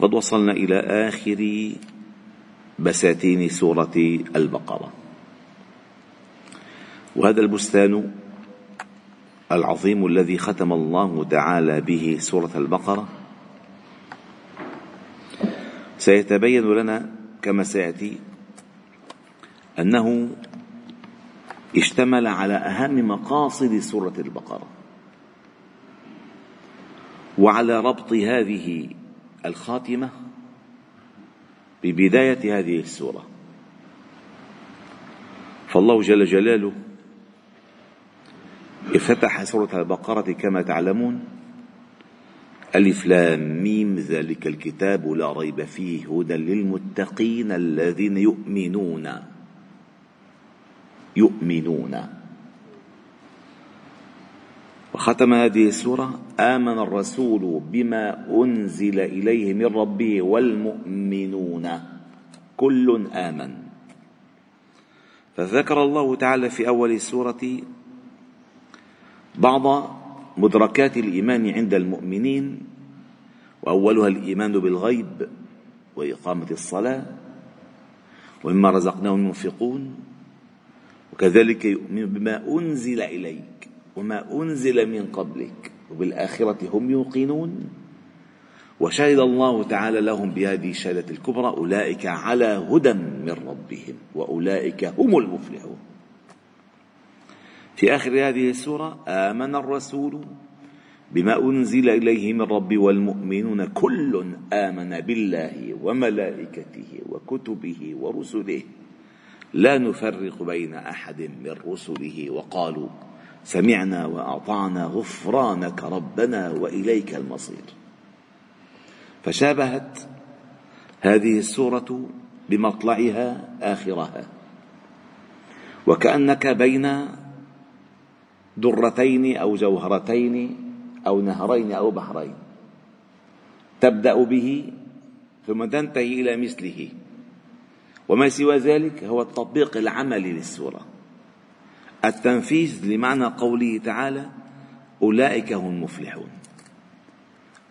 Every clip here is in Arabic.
قد وصلنا إلى آخر بساتين سورة البقرة. وهذا البستان العظيم الذي ختم الله تعالى به سورة البقرة. سيتبين لنا كما سيأتي أنه اشتمل على أهم مقاصد سورة البقرة. وعلى ربط هذه الخاتمة ببداية هذه السورة. فالله جل جلاله افتتح سورة البقرة كما تعلمون. ألف لام ميم ذلك الكتاب لا ريب فيه هدى للمتقين الذين يؤمنون. يؤمنون. وختم هذه السورة آمن الرسول بما أنزل إليه من ربه والمؤمنون. كل آمن. فذكر الله تعالى في أول السورة بعض مدركات الإيمان عند المؤمنين وأولها الإيمان بالغيب وإقامة الصلاة ومما رزقناهم ينفقون وكذلك يؤمن بما أنزل إليك وما أنزل من قبلك وبالآخرة هم يوقنون. وشهد الله تعالى لهم بهذه الشهادة الكبرى أولئك على هدى من ربهم وأولئك هم المفلحون. في آخر هذه السورة آمن الرسول بما أنزل إليه من رب والمؤمنون كل آمن بالله وملائكته وكتبه ورسله. لا نفرق بين أحد من رسله وقالوا سمعنا وأطعنا غفرانك ربنا وإليك المصير. فشابهت هذه السورة بمطلعها آخرها. وكأنك بين درتين أو جوهرتين أو نهرين أو بحرين. تبدأ به ثم تنتهي إلى مثله. وما سوى ذلك هو التطبيق العملي للسورة. التنفيذ لمعنى قوله تعالى أولئك هم المفلحون.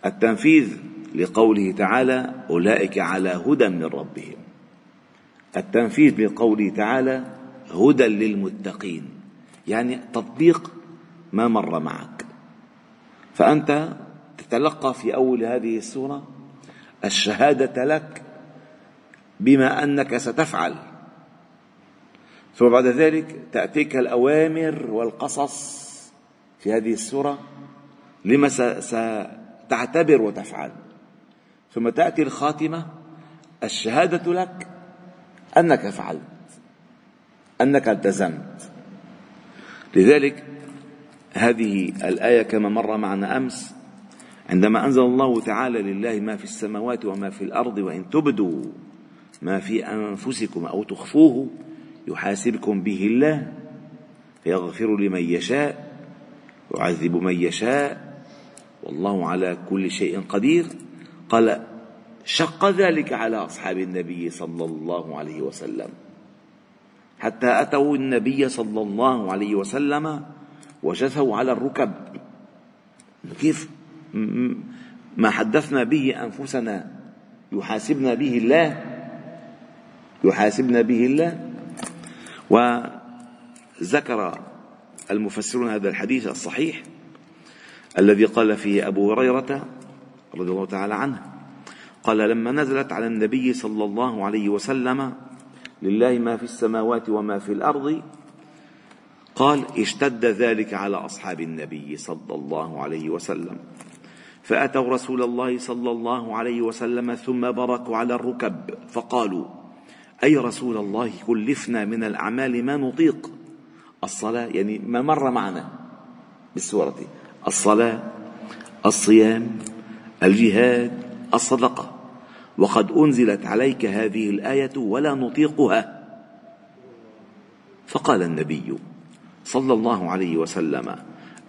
التنفيذ لقوله تعالى أولئك على هدى من ربهم. التنفيذ لقوله تعالى هدى للمتقين. يعني تطبيق ما مر معك. فأنت تتلقى في أول هذه السورة الشهادة لك بما أنك ستفعل. ثم بعد ذلك تأتيك الأوامر والقصص في هذه السورة لما ستعتبر وتفعل. ثم تأتي الخاتمة الشهادة لك أنك فعلت أنك التزمت. لذلك هذه الآية كما مر معنا أمس عندما أنزل الله تعالى لله ما في السماوات وما في الأرض وإن تبدوا ما في أنفسكم أو تخفوه يحاسبكم به الله فيغفر لمن يشاء يعذب من يشاء والله على كل شيء قدير. قال شق ذلك على أصحاب النبي صلى الله عليه وسلم. حتى أتوا النبي صلى الله عليه وسلم وجثوا على الركب. كيف؟ ما حدثنا به أنفسنا. يحاسبنا به الله؟ يحاسبنا به الله؟ وذكر المفسرون هذا الحديث الصحيح الذي قال فيه أبو هريرة رضي الله تعالى عنه قال لما نزلت على النبي صلى الله عليه وسلم لله ما في السماوات وما في الأرض قال اشتد ذلك على أصحاب النبي صلى الله عليه وسلم فأتوا رسول الله صلى الله عليه وسلم ثم بركوا على الركب فقالوا أي رسول الله كلفنا من الأعمال ما نطيق. الصلاة يعني ما مر معنا بالسورة الصلاة الصيام الجهاد الصدقة. وقد أنزلت عليك هذه الآية ولا نطيقها. فقال النبي صلى الله عليه وسلم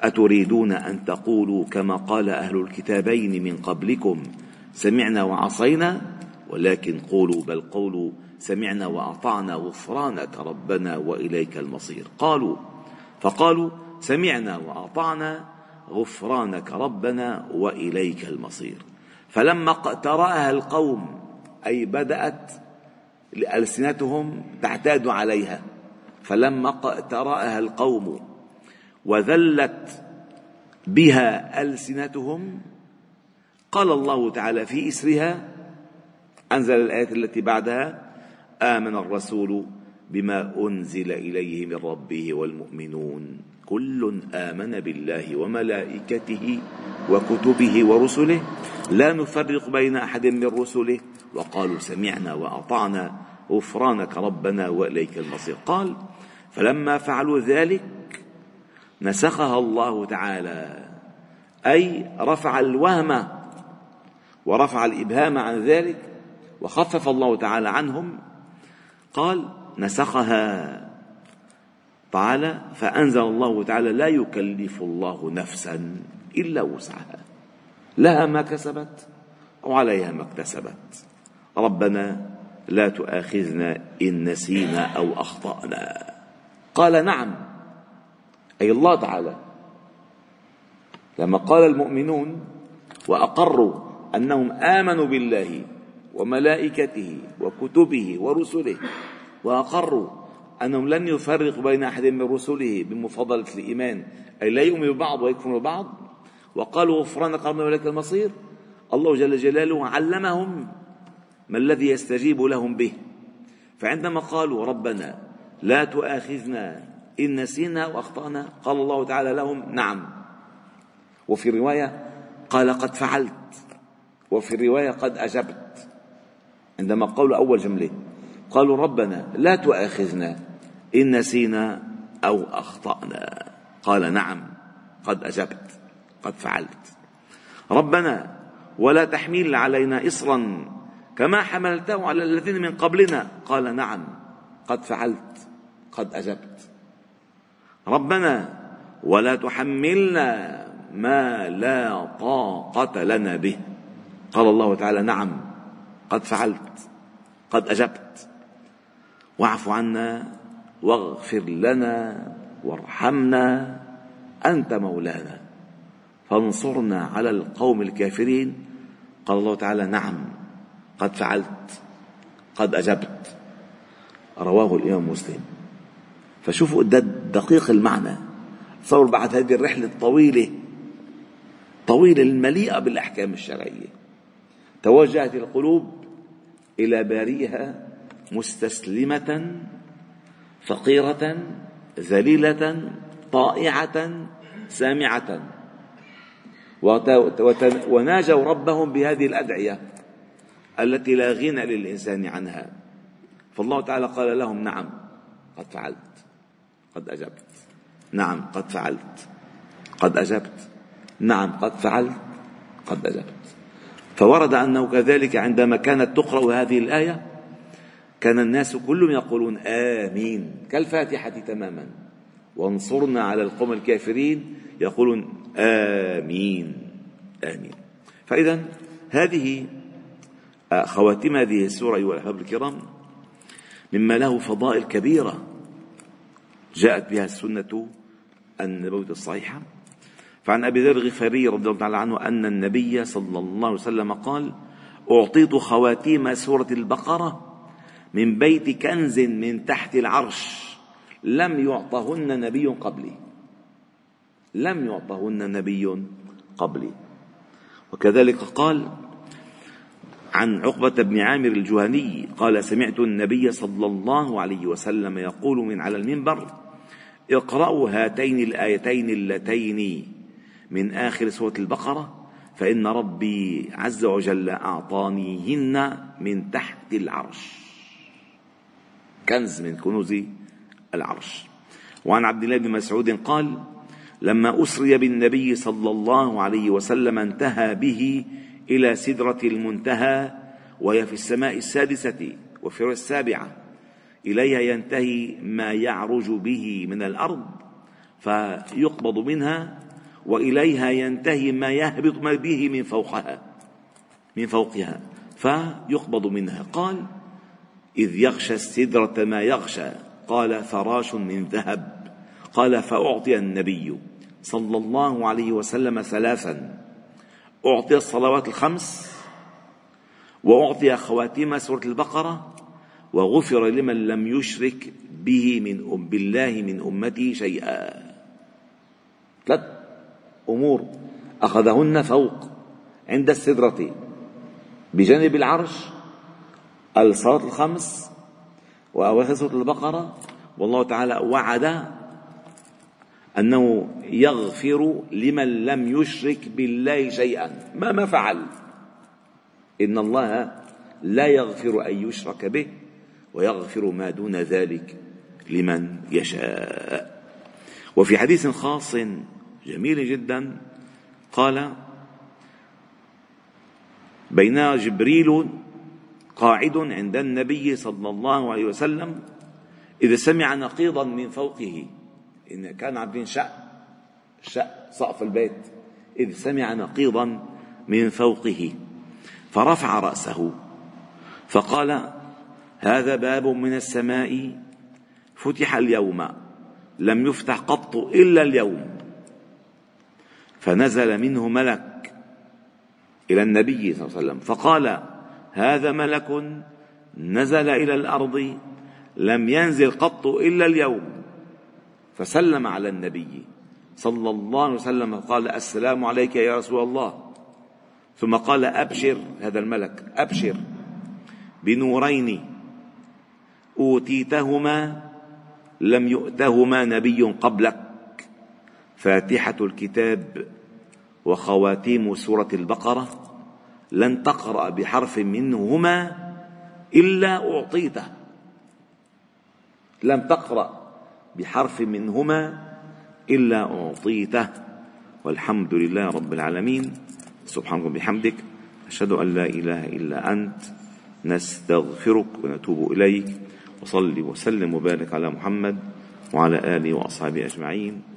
أتريدون أن تقولوا كما قال أهل الكتابين من قبلكم سمعنا وعصينا ولكن قولوا بل قولوا سمعنا وأطعنا غفرانك ربنا وإليك المصير. قالوا فقالوا سمعنا وأطعنا غفرانك ربنا وإليك المصير. فلما اقترأها القوم أي بدأت ألسنتهم تعتاد عليها. فلما اقترأها القوم وذلت بها ألسنتهم قال الله تعالى في إسرها أنزل الآية التي بعدها آمن الرسول بما أنزل إليه من ربه والمؤمنون. كل آمن بالله وملائكته وكتبه ورسله. لا نفرق بين أحد من رسله. وقالوا سمعنا وأطعنا. غفرانك ربنا وإليك المصير. قال فلما فعلوا ذلك نسخها الله تعالى. أي رفع الوهم ورفع الإبهام عن ذلك وخفف الله تعالى عنهم قال نسخها. تعالى فأنزل الله تعالى لا يكلف الله نفسا إلا وسعها. لها ما كسبت وعليها ما اكتسبت. ربنا لا تؤاخذنا إن نسينا أو أخطأنا. قال نعم. أي الله تعالى. لما قال المؤمنون وأقروا أنهم آمنوا بالله وملائكته وكتبه ورسله. وأقروا أنهم لن يفرقوا بين أحد من رسله بمفاضلة الإيمان. أي لا يؤمن ببعض ويكفر ببعض. وقالوا غفرانك ربنا ولك المصير. الله جل جلاله علمهم ما الذي يستجيب لهم به. فعندما قالوا ربنا لا تؤاخذنا إن نسينا وأخطأنا قال الله تعالى لهم نعم. وفي رواية قال قد فعلت. وفي الرواية قد أجبت. عندما قالوا أول جملة قالوا ربنا لا تؤاخذنا إن نسينا أو أخطأنا. قال نعم قد أجبت قد فعلت. ربنا ولا تحمل علينا إصرا كما حملته على الذين من قبلنا. قال نعم قد فعلت قد أجبت. ربنا ولا تحملنا ما لا طاقة لنا به. قال الله تعالى نعم قد فعلت قد أجبت. واعف عنا واغفر لنا وارحمنا أنت مولانا. فانصرنا على القوم الكافرين. قال الله تعالى نعم قد فعلت قد أجبت. رواه الإمام مسلم. فشوفوا دقيق المعنى. تصور بعد هذه الرحلة الطويلة طويلة المليئة بالأحكام الشرعية. توجهت القلوب إلى باريها مستسلمة فقيرة ذليلة طائعة سامعة. وناجوا ربهم بهذه الأدعية التي لا غنى للإنسان عنها. فالله تعالى قال لهم نعم قد فعلت. قد أجبت. نعم قد فعلت. قد أجبت. نعم قد فعلت. قد أجبت. فورد أنه كذلك عندما كانت تقرأ هذه الآية كان الناس كلهم يقولون آمين. كالفاتحة تماما. وانصرنا على القوم الكافرين يقولون آمين آمين. فإذا هذه آه، خواتيم هذه السورة أيها الأحباب الكرام مما له فضائل كبيرة جاءت بها السنة النبوية الصحيحة. فعن أبي ذر الغفاري رضي الله تعالى عنه أن النبي صلى الله عليه وسلم قال أعطيت خواتيم سورة البقرة من بيت كنز من تحت العرش لم يعطهن نبي قبلي. لم يعطهن نبي قبلي. وكذلك قال عن عقبة بن عامر الجهني قال سمعت النبي صلى الله عليه وسلم يقول من على المنبر اقرأوا هاتين الآيتين اللتين من آخر سورة البقرة فإن ربي عز وجل أعطانيهن من تحت العرش. كنز من كنوز العرش. وعن عبد الله بن مسعود قال لما أسري بالنبي صلى الله عليه وسلم انتهى به إلى سدرة المنتهى وهي في السماء السادسة وفي السابعة إليها ينتهي ما يعرج به من الأرض فيقبض منها وإليها ينتهي ما يهبط به من فوقها من فوقها فيقبض منها. قال إذ يغشى السدرة ما يغشى. قال فراش من ذهب. قال فأعطي النبي صلى الله عليه وسلم ثلاثا. أعطي الصلوات الخمس وأعطي خواتيم سورة البقرة وغفر لمن لم يشرك به من بالله من أمته شيئا. ثلاث أمور أخذهن فوق عند السدرة. بجانب العرش الصلاة الخمس وأواخر سورة البقرة. والله تعالى وعد أنه يغفر لمن لم يشرك بالله شيئا. ما ما فعل. إن الله لا يغفر أن يشرك به ويغفر ما دون ذلك لمن يشاء. وفي حديث خاص جميل جدا. قال بينما جبريل قاعد عند النبي صلى الله عليه وسلم إذا سمع نقيضا من فوقه. إن كان عم شق شق سقف البيت إذ سمع نقيضا من فوقه فرفع رأسه فقال هذا باب من السماء فتح اليوم لم يفتح قط إلا اليوم. فنزل منه ملك إلى النبي صلى الله عليه وسلم. فقال هذا ملك نزل إلى الأرض لم ينزل قط إلا اليوم. فسلم على النبي صلى الله عليه وسلم قال السلام عليك يا رسول الله. ثم قال أبشر هذا الملك أبشر بنورين أوتيتهما لم يؤتهما نبي قبلك. فاتحة الكتاب وخواتيم سورة البقرة لن تقرأ بحرف منهما إلا أعطيته. لم تقرأ بحرف منهما إلا أعطيته. والحمد لله رب العالمين. سبحانك وبحمدك أشهد أن لا إله إلا أنت نستغفرك ونتوب إليك وصلي وسلم وبارك على محمد وعلى آله وأصحابه أجمعين.